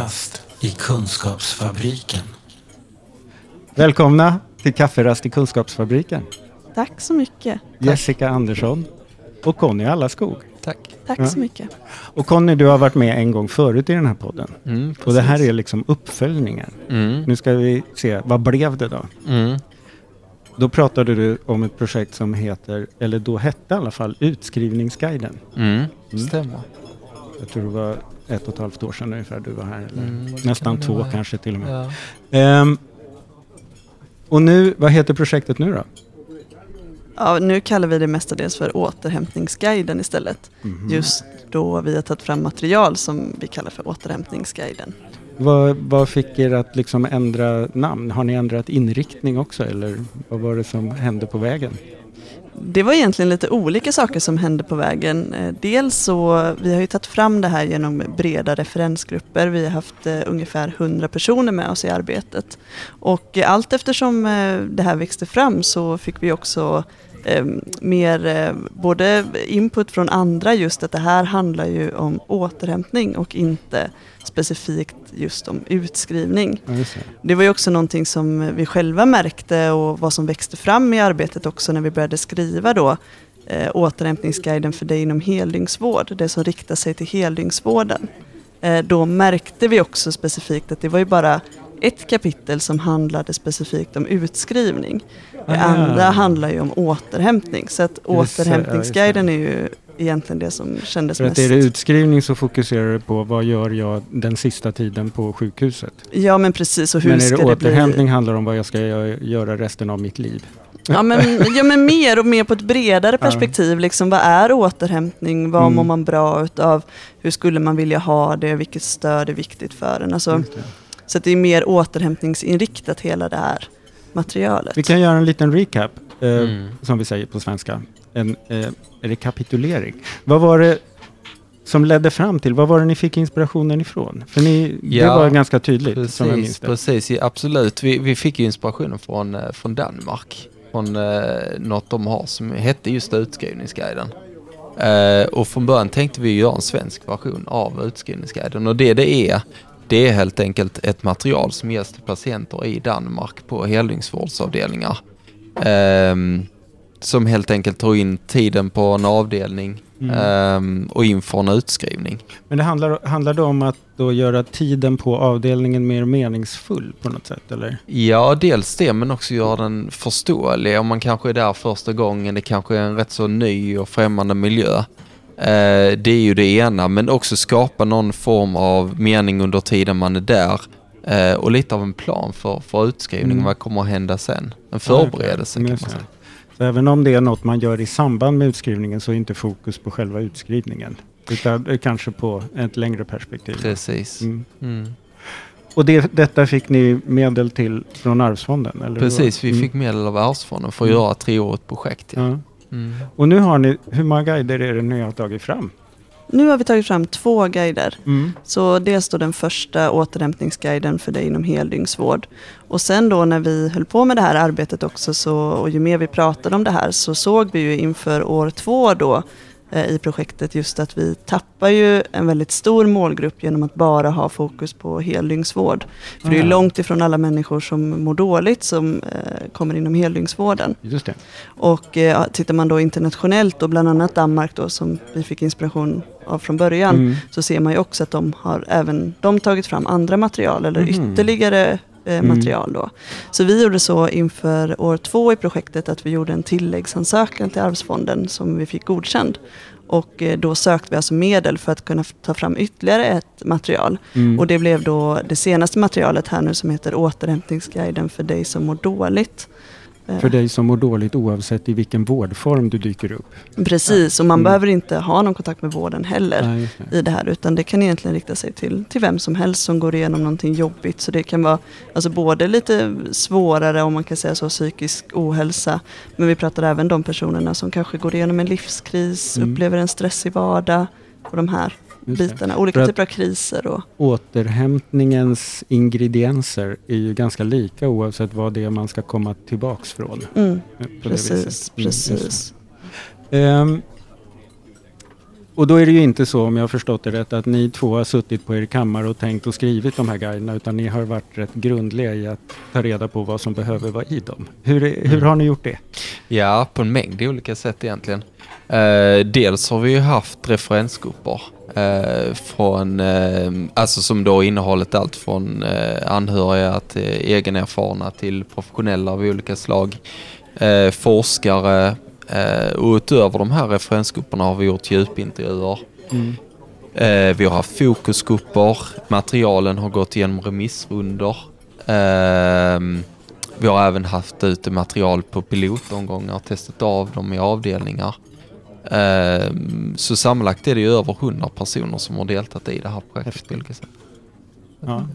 Kafferast i Kunskapsfabriken. Välkomna till Kafferast i Kunskapsfabriken. Tack så mycket. Jessica Andersson och Conny Allaskog. Tack. Tack Ja. så mycket. Och Conny, du har varit med en gång förut i den här podden. Mm, Och det här är liksom uppföljningen. Mm, Nu ska vi se, vad blev det då? mm, Då pratade du om ett projekt som heter, eller då hette i alla fall, Utskrivningsguiden. mm, Mm. stämmer. Jag tror det var ett och ett halvt år sedan ungefär du var här. Eller Mm, nästan två vara. kanske till och med. Ja. Ehm, och nu, vad heter projektet nu då? Ja, nu kallar vi det mestadels för återhämtningsguiden istället. Mhm. Just då vi har tagit fram material som vi kallar för återhämtningsguiden. Vad, vad fick er att liksom ändra namn? Har ni ändrat inriktning också eller vad var det som hände på vägen? Det var egentligen lite olika saker som hände på vägen. Eh, dels så, vi har ju tagit fram det här genom breda referensgrupper. Vi har haft eh, ungefär 100 personer med oss i arbetet. Och eh, allt eftersom det här växte fram så fick vi också eh, mer eh, både input från andra just att det här handlar ju om återhämtning och inte specifikt just om utskrivning. Ja. Det var ju också någonting som vi själva märkte och vad som växte fram i arbetet också när vi började skriva då eh, återhämtningsguiden för dig inom heldygnsvård, det som riktar sig till heldygnsvården. Eh, då märkte vi också specifikt att det var ju bara ett kapitel som handlade specifikt om utskrivning. Det Ah. andra handlar ju om återhämtning. Så att det. återhämtningsguiden är ju egentligen det som kändes För mest... är det utskrivning så fokuserar du på vad gör jag den sista tiden på sjukhuset. Ja men precis, och hur Men är ska det det bli? återhämtning handlar om vad jag ska gö- göra resten av mitt liv. Ja men, ja men mer och mer på ett bredare perspektiv. Liksom, vad är återhämtning? Vad Mm. mår man bra utav? Hur skulle man vilja ha det? Vilket stöd är viktigt för en? Alltså, det. Så att det är mer återhämtningsinriktat hela det här materialet. Vi kan göra en liten recap, eh, Mm. som vi säger på svenska. En eh, rekapitulering. Vad var det som ledde fram till, vad var det ni fick inspirationen ifrån? För ni, det Ja, var ganska tydligt som jag minns Precis, det. precis ja, absolut. Vi, vi fick ju inspirationen från, eh, från Danmark. Från eh, något de har som hette just Utskrivningsguiden. Eh, och från början tänkte vi göra en svensk version av Utskrivningsguiden. Och det det är, det är helt enkelt ett material som ges till patienter i Danmark på heldygnsvårdsavdelningar. Ehm, som helt enkelt tar in tiden på en avdelning Mm. ehm, och inför en utskrivning. Men det handlar, handlar det om att då göra tiden på avdelningen mer meningsfull på något sätt eller? Ja, dels det, men också göra den förståelig. Om man kanske är där första gången, det kanske är en rätt så ny och främmande miljö. Eh, det är ju det ena, men också skapa någon form av mening under tiden man är där. Eh, och lite av en plan för, för utskrivning, Mm. vad kommer att hända sen? En förberedelse kan man säga. Så även om det är något man gör i samband med utskrivningen så är inte fokus på själva utskrivningen. Utan kanske på ett längre perspektiv. Precis. Mm. Mm. Och det, detta fick ni medel till från Arvsfonden? Eller Precis, vi fick medel av Arvsfonden för att Mm. göra ett treårigt projekt. Ja. Mm. Och nu har ni, hur många guider är det ni har tagit fram? Nu har vi tagit fram två guider. Mm. Så dels då den första återhämtningsguiden för dig inom heldygnsvård. Och sen då när vi höll på med det här arbetet också så, och ju mer vi pratade om det här så såg vi ju inför år två då i projektet just att vi tappar ju en väldigt stor målgrupp genom att bara ha fokus på heldygnsvård. För det är Ah. långt ifrån alla människor som mår dåligt som eh, kommer inom heldygnsvården. Just det. Och eh, tittar man då internationellt och bland annat Danmark då som vi fick inspiration av från början Mm. så ser man ju också att de har även de tagit fram andra material eller Mhm. ytterligare eh, Mm. material då. Så vi gjorde så inför år två i projektet att vi gjorde en tilläggsansökan till Arvsfonden som vi fick godkänd. Och eh, då sökte vi alltså medel för att kunna ta fram ytterligare ett material. Mm. Och det blev då det senaste materialet här nu som heter Återhämtningsguiden för dig som mår dåligt. För dig som mår dåligt oavsett i vilken vårdform du dyker upp. Precis, och man Mm. behöver inte ha någon kontakt med vården heller. Nej, det. i det här utan det kan egentligen rikta sig till, till vem som helst som går igenom någonting jobbigt. Så det kan vara alltså både lite svårare om man kan säga så psykisk ohälsa men vi pratar även de personerna som kanske går igenom en livskris, Mm. upplever en stressig vardag och de här. Bitarna. Olika typer av kriser och Återhämtningens ingredienser är ju ganska lika oavsett vad det är man ska komma tillbaks från. mm, eh, precis, Mm, precis. Ehm, Och då är det ju inte så, om jag har förstått det rätt, att ni två har suttit på er kammare och tänkt och skrivit de här guiderna, utan ni har varit rätt grundliga i att ta reda på vad som behöver vara i dem. Hur, är- hur har ni gjort det? Ja, på en mängd olika sätt egentligen. Eh, dels har vi ju haft referensgrupper eh, från, eh, alltså som då innehållit allt från eh, anhöriga till egenerfarna till professionella av olika slag, eh, forskare eh, och utöver de här referensgrupperna har vi gjort djupintervjuer. Eh, vi har haft fokusgrupper, materialen har gått igenom remissrunder. Ehm, vi har även haft ute material på pilotomgångar, testat av dem i avdelningar. Ehm, så sammanlagt är det ju över 100 personer som har deltagit i det här projektet på olika sätt. Ja.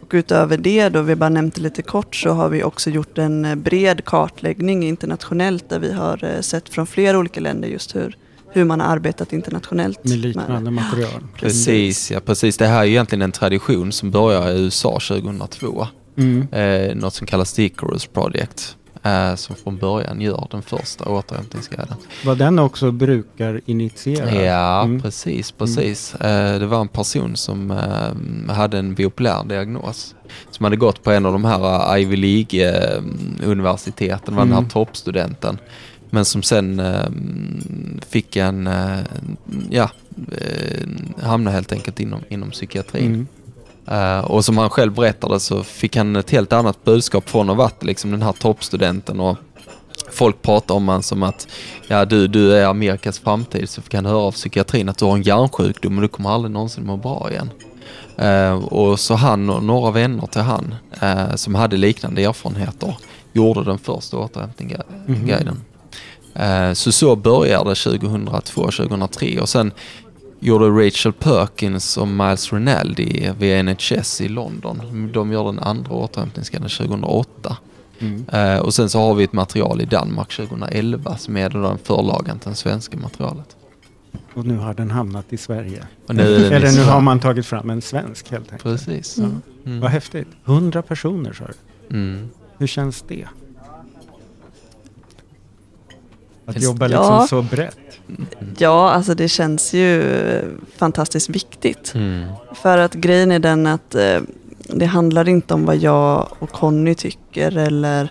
Och utöver det då, vi bara nämnt det lite kort, så har vi också gjort en eh, bred kartläggning internationellt där vi har eh, sett från flera olika länder just hur, hur man har arbetat internationellt. Med liknande material. Precis, ja precis. Det här är egentligen en tradition som började i USA 2002. Mm. Eh, något som kallas The Icarus Project. Eh, som från början gör den första återhämtningsguiden. Vad den också brukar initiera. Ja, Mm. precis, precis. Eh, det var en person som eh, hade en bipolär diagnos. Som hade gått på en av de här Ivy League-universiteten, var den Mm. här toppstudenten. Men som sen fick en, ja, hamnade helt enkelt inom, inom psykiatrin. Mm. Eh, och som han själv berättade så fick han ett helt annat budskap från ha varit liksom den här toppstudenten och folk pratar om han som att ja du, du är Amerikas framtid så fick han höra av psykiatrin att du har en hjärnsjukdom och du kommer aldrig någonsin må bra igen. Eh, och så han och några vänner till han eh, som hade liknande erfarenheter gjorde den första återhämtningsguiden. Eh, så så började det 2002-2003 och sen gjorde Rachel Perkins och Miles Rinaldi via NHS i London. De gör den andra återhämtningsguiden 2008. Mm. Eh, och sen så har vi ett material i Danmark 2011 som är den förlagan till det svenska materialet. Och nu har den hamnat i Sverige. Och nu är den i Eller nu har man tagit fram en svensk helt enkelt. Precis. Mm. Mm. Vad häftigt. 100 personer sa du. Mm. Hur känns det? Att Finns- jobba liksom Ja. så brett. Ja, alltså det känns ju fantastiskt viktigt. Mm. För att grejen är den att eh, det handlar inte om vad jag och Conny tycker eller,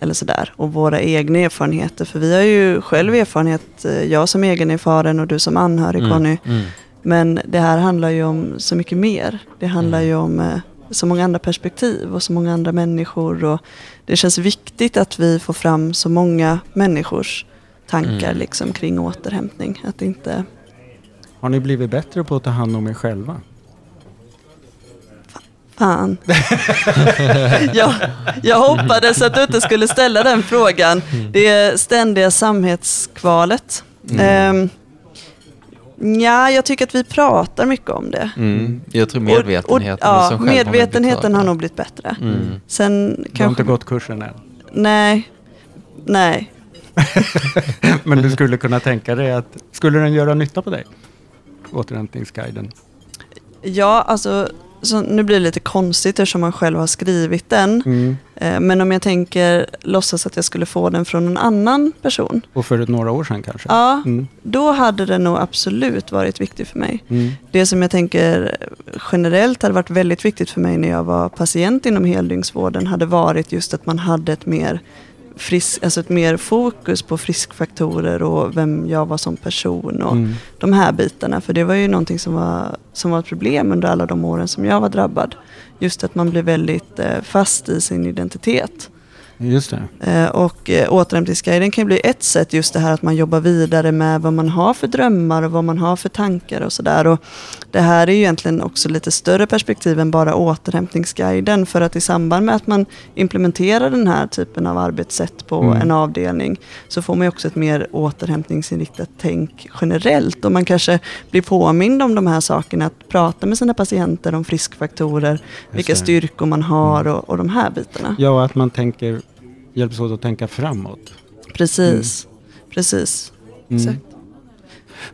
eller sådär. Och våra egna erfarenheter. För vi har ju själv erfarenhet, eh, jag som egenerfaren och du som anhörig Conny. Mm. Men det här handlar ju om så mycket mer. Det handlar Mm. ju om eh, så många andra perspektiv och så många andra människor. Och det känns viktigt att vi får fram så många människors tankar Mm. liksom, kring återhämtning. Att inte... Har ni blivit bättre på att ta hand om er själva? Fan. jag, jag hoppades att du inte skulle ställa den frågan. Det är ständiga samhetskvalet. Mm. ja, jag tycker att vi pratar mycket om det. Mm. Jag tror Och- medvetenheten och, ja, som medvetenheten har nog blivit bättre. Mm. Sen Du har inte gått kursen än. Nej. Nej. Men du skulle kunna tänka dig att, skulle den göra nytta på dig? Återhämtningsguiden. Ja, alltså, så nu blir det lite konstigt eftersom man själv har skrivit den. Mm. Eh, Men om jag tänker låtsas att jag skulle få den från någon annan person. Och för några år sedan kanske? Ja, Mm. då hade den nog absolut varit viktig för mig. Mm. Det som jag tänker generellt hade varit väldigt viktigt för mig när jag var patient inom heldygnsvården hade varit just att man hade ett mer frisk, alltså ett mer fokus på friskfaktorer och vem jag var som person och Mm. de här bitarna. För det var ju någonting som var, som var ett problem under alla de åren som jag var drabbad. Just att man blev väldigt eh, fast i sin identitet. Just det. Eh, Och eh, återhämtningsguiden kan ju bli ett sätt just det här att man jobbar vidare med vad man har för drömmar och vad man har för tankar och sådär. Det här är ju egentligen också lite större perspektiv än bara återhämtningsguiden för att i samband med att man implementerar den här typen av arbetssätt på Mm. en avdelning så får man ju också ett mer återhämtningsinriktat tänk generellt och man kanske blir påmind om de här sakerna, att prata med sina patienter om friskfaktorer, vilka det. styrkor man har och, och de här bitarna. Ja, och att man tänker, hjälps åt att tänka framåt. Precis, precis. Mm.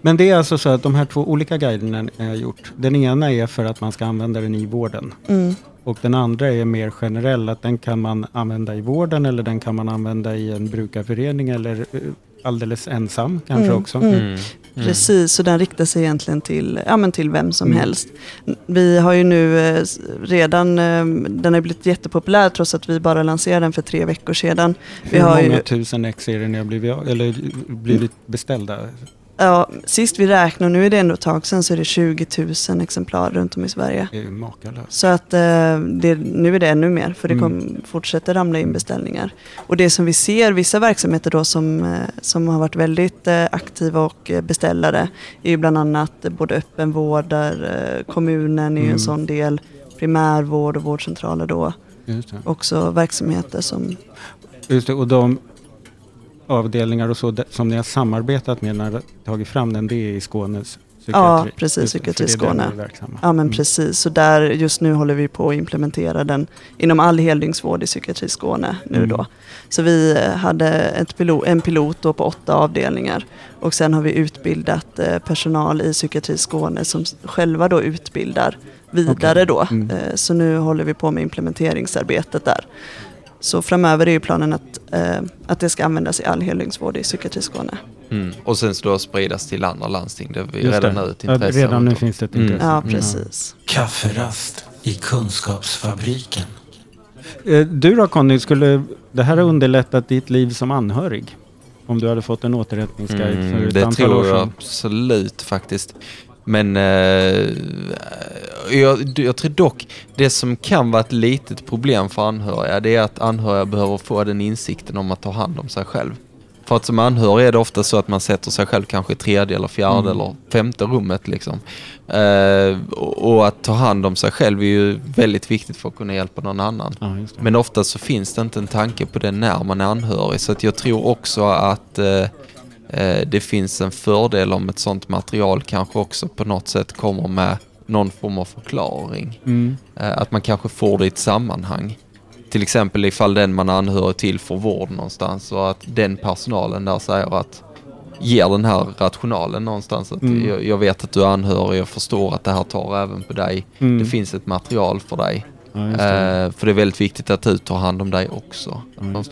Men det är alltså så att de här två olika guiderna ni har gjort. Den ena är för att man ska använda den i vården. Mm. Och den andra är mer generell, att den kan man använda i vården eller den kan man använda i en brukarförening eller eh, alldeles ensam kanske Mm, också. mm. Mm. Precis, så den riktar sig egentligen till, ja, men till vem som Mm. helst. Vi har ju nu eh, redan, eh, den har blivit jättepopulär trots att vi bara lanserade den för tre veckor sedan. Vi Hur har många ju, tusen ex är det ni har blivit, eller blivit beställda? Ja, sist vi räknade, nu är det ändå ett tag sedan, så är det 20 000 exemplar runt om i Sverige. Det är makalöst. Så att eh, det, nu är det ännu mer för det Mm. kom, fortsätter ramla in beställningar. Och det som vi ser, vissa verksamheter då som, eh, som har varit väldigt eh, aktiva och eh, beställare är ju bland annat både öppenvård, där eh, kommunen är Mm. en sån del, primärvård och vårdcentraler då. Också verksamheter som, Just det. Och de avdelningar och så som ni har samarbetat med när ni tagit fram den, det är i Skånes psykiatri? precis, Just psykiatri Skåne. ja men Mm. precis, så där just nu håller vi på att implementera den inom all heldygnsvård i psykiatri Skåne nu Mm. då. Så vi eh, hade ett pilot, en pilot då på åtta avdelningar och sen har vi utbildat eh, personal i psykiatri Skåne som själva då utbildar vidare Okej. då. Mm. Eh, Så nu håller vi på med implementeringsarbetet där. Så framöver är ju planen att, eh, att det ska användas i all heldygnsvård i psykiatri Skåne. Mm. Och sen så då spridas till andra landsting. Det är vi Just redan det. nu ett Ja, intresse. redan nu finns det ett Mm. intresse. Ja, Mm. precis. Kafferast i Kunskapsfabriken. Eh, Du då Conny, skulle det här ha underlättat ditt liv som anhörig? Om du hade fått en återhämtningsguide för Mm, ett det antal år tror jag sedan? absolut faktiskt. Men eh, jag, jag tror dock, det som kan vara ett litet problem för anhöriga, det är att anhöriga behöver få den insikten om att ta hand om sig själv. För att som anhörig är det ofta så att man sätter sig själv kanske i tredje eller fjärde Mm. eller femte rummet liksom. Eh, och, att ta hand om sig själv är ju väldigt viktigt för att kunna hjälpa någon annan. Ja. Men ofta så finns det inte en tanke på det när man är anhörig. Så att jag tror också att eh, det finns en fördel om ett sånt material kanske också på något sätt kommer med någon form av förklaring. Mm. Eh, att man kanske får det i ett sammanhang. Till exempel ifall den man anhörig till får vård någonstans och att den personalen där säger att ger den här rationalen någonstans. Att Mm. jag, jag vet att du är anhörig, jag förstår att det här tar även på dig. Mm. Det finns ett material för dig. Ja, det. Eh, för det är väldigt viktigt att du tar hand om dig också. Ja,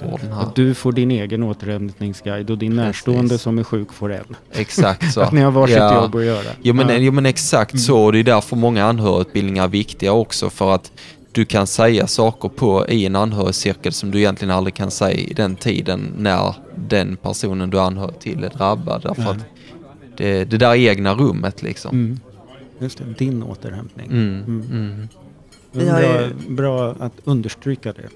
Att du får din egen återhämtningsguide och din Precis. närstående som är sjuk får en. Exakt så. Att ni har varsitt Ja. jobb att göra. Jo men, Ja. jo men exakt så. Och det är därför många anhörigutbildningar är viktiga också. För att du kan säga saker på i en anhörigcirkel som du egentligen aldrig kan säga i den tiden när den personen du är anhörig till är drabbad. Därför att det, det där egna rummet liksom. Mm. Just det, din återhämtning. Mm. Mm. Mm. Vi har bra, ju- bra att understryka det.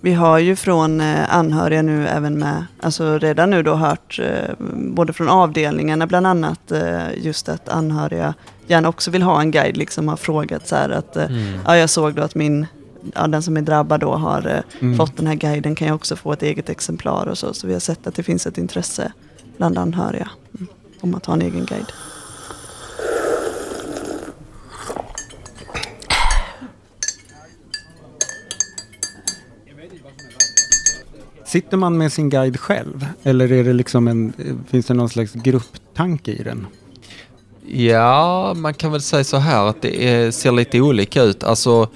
Vi har ju från eh, anhöriga nu även med, alltså redan nu då hört eh, både från avdelningarna bland annat eh, just att anhöriga gärna också vill ha en guide, liksom har frågat så här att Mm. ja, jag såg då att min, ja, den som är drabbad då har Mm. fått den här guiden, kan jag också få ett eget exemplar och så. Så vi har sett att det finns ett intresse bland anhöriga mm, om att ha en egen guide. Sitter man med sin guide själv? Eller är det liksom en, finns det någon slags grupptanke i den? Ja, man kan väl säga så här att det är, ser lite olika ut. Alltså,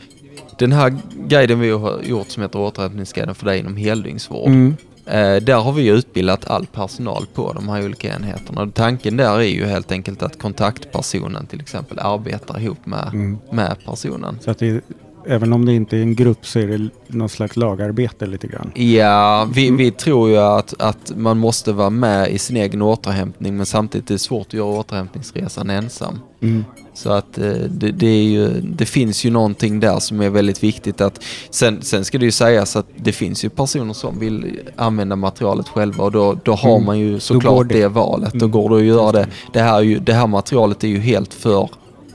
den här guiden vi har gjort som heter återhämtningsguiden för dig inom heldygnsvård. Mm. Eh, där har vi utbildat all personal på de här olika enheterna. Tanken där är ju helt enkelt att kontaktpersonen till exempel arbetar ihop med, Mm. med personen. Så att det, även om det inte är en grupp så är det någon slags lagarbete lite grann. Ja, vi, vi tror ju att, att man måste vara med i sin egen återhämtning men samtidigt är det svårt att göra återhämtningsresan ensam. Mm. Så att eh, det, det, är ju, det finns ju någonting där som är väldigt viktigt att sen, sen ska det ju sägas att det finns ju personer som vill använda materialet själva och då, då har Mm. man ju såklart det. det. valet. Då Mm. går det att göra det. det. Här, är ju, det här materialet är ju helt för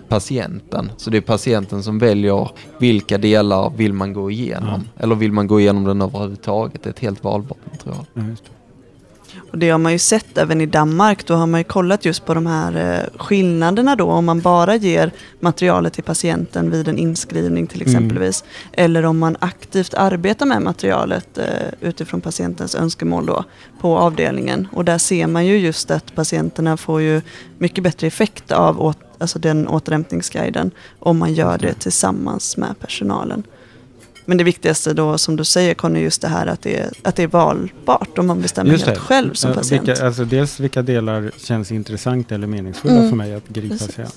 patienten. Så det är patienten som väljer vilka delar vill man gå igenom. Eller vill man gå igenom den överhuvudtaget. Det är ett helt valbart material. Det. Och det har man ju sett även i Danmark. Då har man ju kollat just på de här eh, skillnaderna då. Om man bara ger materialet till patienten vid en inskrivning till Mm. exempelvis. Eller om man aktivt arbetar med materialet eh, utifrån patientens önskemål då på avdelningen. Och där ser man ju just att patienterna får ju mycket bättre effekt av alltså den återhämtningsguiden om man gör det tillsammans med personalen. Men det viktigaste då som du säger Conny, just det här att det är, att det är valbart och man bestämmer Just helt det. själv som patient. Vilka, alltså dels vilka delar känns intressant eller meningsfulla Mm. för mig att gripa sig an.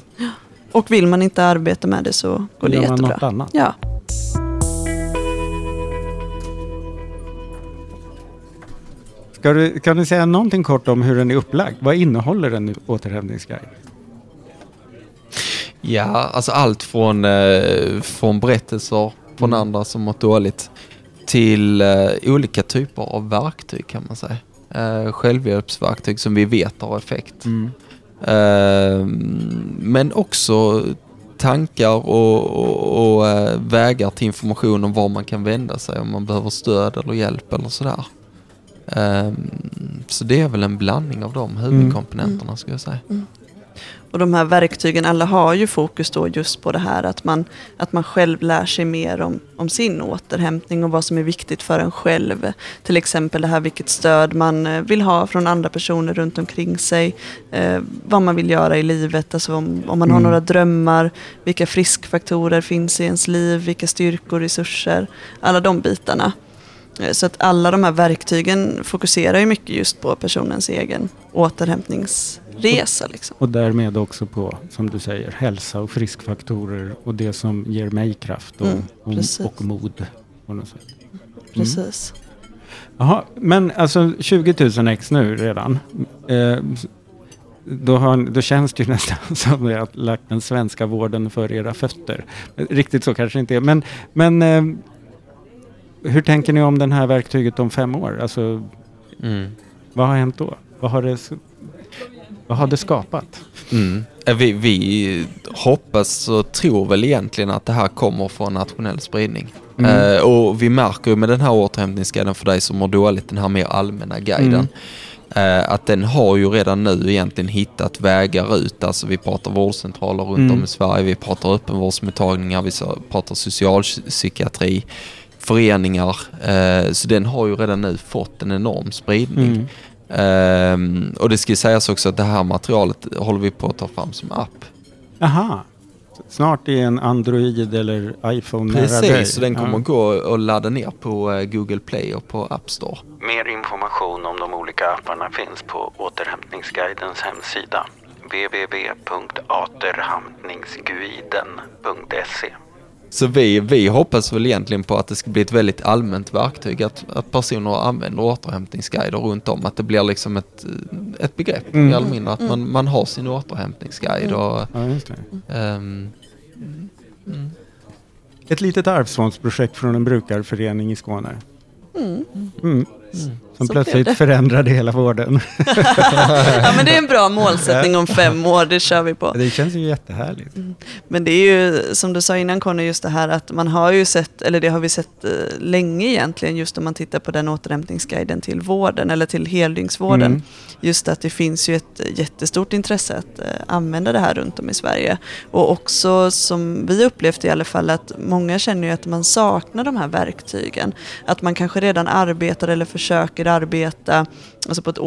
Och vill man inte arbeta med det så går det Gör man jättebra. något annat? Ja. Ska du, kan du säga någonting kort om hur den är upplagd? Vad innehåller en återhämtningsguide? Ja, alltså allt från, eh, från berättelser från Mm. andra som mått dåligt till eh, olika typer av verktyg kan man säga. Eh, självhjälpsverktyg som vi vet har effekt. Mm. Eh, men också tankar och, och, och eh, vägar till information om var man kan vända sig om man behöver stöd eller hjälp eller sådär. Eh, så det är väl en blandning av de huvudkomponenterna skulle jag säga. Och de här verktygen, alla har ju fokus då just på det här att man, att man själv lär sig mer om, om sin återhämtning och vad som är viktigt för en själv. Till exempel det här vilket stöd man eh, vill ha från andra personer runt omkring sig. Eh, vad man vill göra i livet, alltså om, om man har Mm. några drömmar. Vilka friskfaktorer finns i ens liv, vilka styrkor, resurser. Alla de bitarna. Så att alla de här verktygen fokuserar ju mycket just på personens egen återhämtningsresa. Liksom. Och därmed också på, som du säger, hälsa och friskfaktorer och det som ger mig kraft och, Mm, och, och mod. På något sätt. Precis. Jaha, men alltså 20 000 ex nu redan. Eh, då, har, då känns det ju nästan som att har lagt den svenska vården för era fötter. Riktigt så kanske inte är, men, men eh, hur tänker ni om det här verktyget om fem år? Alltså, Mm. vad har hänt då? Vad har det, vad har det skapat? Mm. Vi, vi hoppas och tror väl egentligen att det här kommer från nationell spridning. Mm. Eh, och vi märker ju med den här återhämtningsguiden för dig som mår dåligt, den här mer allmänna guiden, eh, att den har ju redan nu egentligen hittat vägar ut. Alltså vi pratar vårdcentraler runt Mm. om i Sverige, vi pratar öppenvårdsmottagningar, vi pratar socialpsykiatri, föreningar. Eh, så den har ju redan nu fått en enorm spridning. Mm. Ehm, och det ska sägas också att det här materialet håller vi på att ta fram som app. Aha. Snart är en Android eller iPhone nära dig. Precis, så den kommer Ja. att gå och ladda ner på eh, Google Play och på App Store. Mer information om de olika apparna finns på Återhämtningsguidens hemsida www.återhämtningsguiden.se Så vi, vi hoppas väl egentligen på att det ska bli ett väldigt allmänt verktyg, att, att personer använder återhämtningsguider runt om, att det blir liksom ett, ett begrepp Mm. mer eller mindre, att man, man har sin återhämtningsguide och Ja, just det. ehm, Ett litet arvsfondsprojekt från en brukarförening i Skåne. Mm. Mm. Som Så plötsligt förändrade hela vården. Ja, men det är en bra målsättning om fem år, det kör vi på. Det känns ju jättehärligt. Men det är ju som du sa innan Conny, just det här att man har ju sett, eller det har vi sett eh, länge egentligen, just om man tittar på den återhämtningsguiden till vården eller till heldygnsvården. Mm. Just att det finns ju ett jättestort intresse att eh, använda det här runt om i Sverige. Och också som vi upplevt i alla fall att många känner ju att man saknar de här verktygen. Att man kanske redan arbetar eller försöker arbeta alltså på ett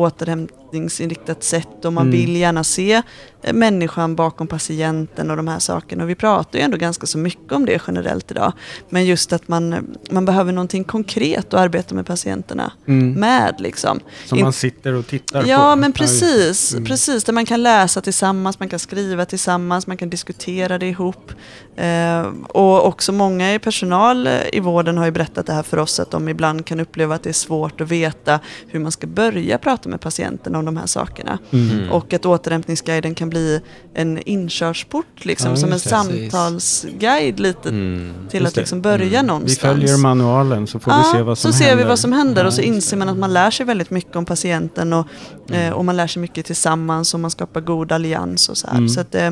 återhämtningsinriktat sätt och man Mm. vill gärna se eh, människan bakom patienten och de här sakerna. Och vi pratar ju ändå ganska så mycket om det generellt idag. Men just att man, man behöver någonting konkret att arbeta med patienterna Mm. med liksom. Som man sitter och tittar på. Ja, men precis. Mm. Precis, där man kan läsa tillsammans, man kan skriva tillsammans, man kan diskutera det ihop. Eh, och också många i personal eh, i vården har ju berättat det här för oss, att de ibland kan uppleva att det är svårt att veta hur man ska börja prata med patienten om de här sakerna. Mm. Och att återhämtningsguiden kan bli en inkörsport, liksom, Ja, som en samtalsguide lite mm. till Just att liksom börja Mm. Vi någonstans. följer manualen så får vi se vad som så händer. ser vi vad som händer och så Ja, inser man att man lär sig väldigt mycket om patienten och, eh, och man lär sig mycket tillsammans och man skapar god allians och så här. Mm. Så att, eh,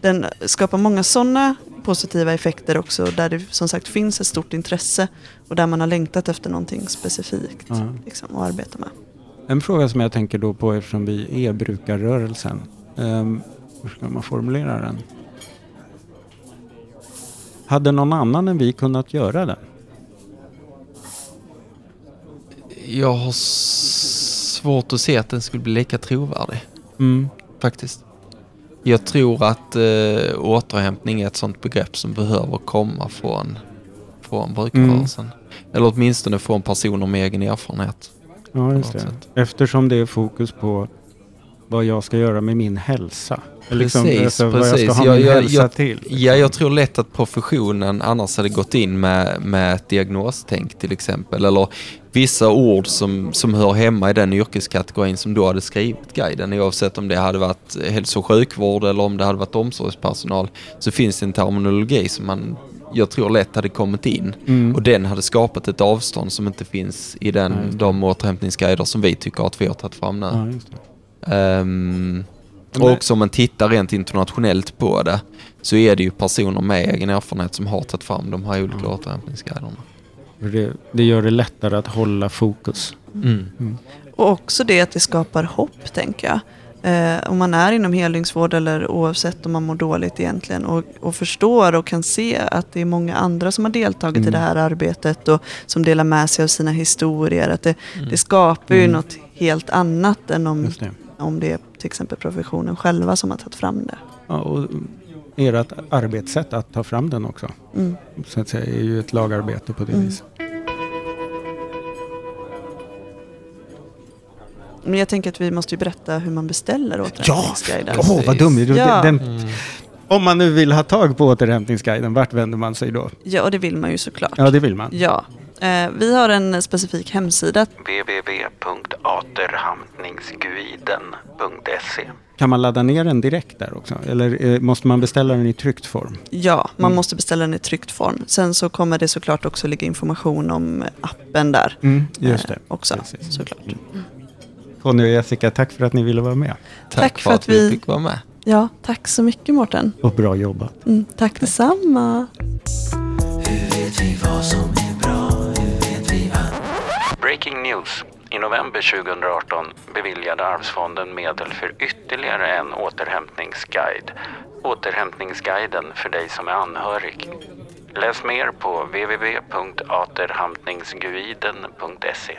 den skapar många sådana positiva effekter också där det som sagt finns ett stort intresse och där man har längtat efter någonting specifikt Ja. liksom, att arbeta med. En fråga som jag tänker då på eftersom vi är brukarrörelsen. Um, hur ska man formulera den? Hade någon annan än vi kunnat göra den? Jag har svårt att se att den skulle bli lika trovärdig. Mm. faktiskt. Jag tror att eh, återhämtning är ett sånt begrepp som behöver komma från, från brukarrörelsen. Eller åtminstone från personer med egen erfarenhet. Ja, just det. sätt. Eftersom det är fokus på vad jag ska göra med min hälsa. Liksom, Precis, alltså, vad jag precis. ska ha Jag- min jag- hälsa jag- till. Ja, jag tror lätt att professionen annars hade gått in med, med ett diagnostänk till exempel. Eller vissa ord som, som hör hemma i den yrkeskategorin som då hade skrivit guiden. Oavsett om det hade varit hälso och sjukvård eller om det hade varit omsorgspersonal. Så finns det en terminologi som man, jag tror lätt hade kommit in. Mm. Och den hade skapat ett avstånd som inte finns i den, det. de återhämtningsguider som vi tycker att vi har tagit fram nu. Ja, just det. Men- och också om man tittar rent internationellt på det så är det ju personer med egen erfarenhet som har tagit fram de här olika Ja. återhämtningsguiderna. Det, det gör det lättare att hålla fokus. Mm. Och också det att det skapar hopp, tänker jag. Eh, om man är inom heldygnsvård eller oavsett om man mår dåligt egentligen och, och förstår och kan se att det är många andra som har deltagit i Mm. det här arbetet och som delar med sig av sina historier. Att det, Mm. det skapar ju Mm. något helt annat än om, det. om det är till exempel professionen själva som har tagit fram det. Ja, och ert arbetssätt att ta fram den också. Mm. Så att säga, är ju ett lagarbete på det Mm. viset. Men jag tänker att vi måste ju berätta hur man beställer återhämtningsguiden. Åh, vad dum! Du- Ja. Den, Mm. om man nu vill ha tag på återhämtningsguiden, vart vänder man sig då? Ja, och det vill man ju såklart. Ja, det vill man. Ja. Eh, vi har en specifik hemsida. www.aterhamningsguiden.se Kan man ladda ner den direkt där också? Eller eh, måste man beställa den i tryckt form? Ja, man Mm. måste beställa den i tryckt form. Sen så kommer det såklart också ligga information om appen där. Mm, just eh, det. Också, Precis. såklart. Conny och Jessica, tack för att ni ville vara med. Tack, för att vi fick vara med. Ja, tack så mycket Mårten. Och bra jobbat. Mm, tack detsamma. Breaking news. I november 2018 beviljade Arvsfonden medel för ytterligare en återhämtningsguide. Återhämtningsguiden för dig som är anhörig. Läs mer på www.aterhamningsguiden.se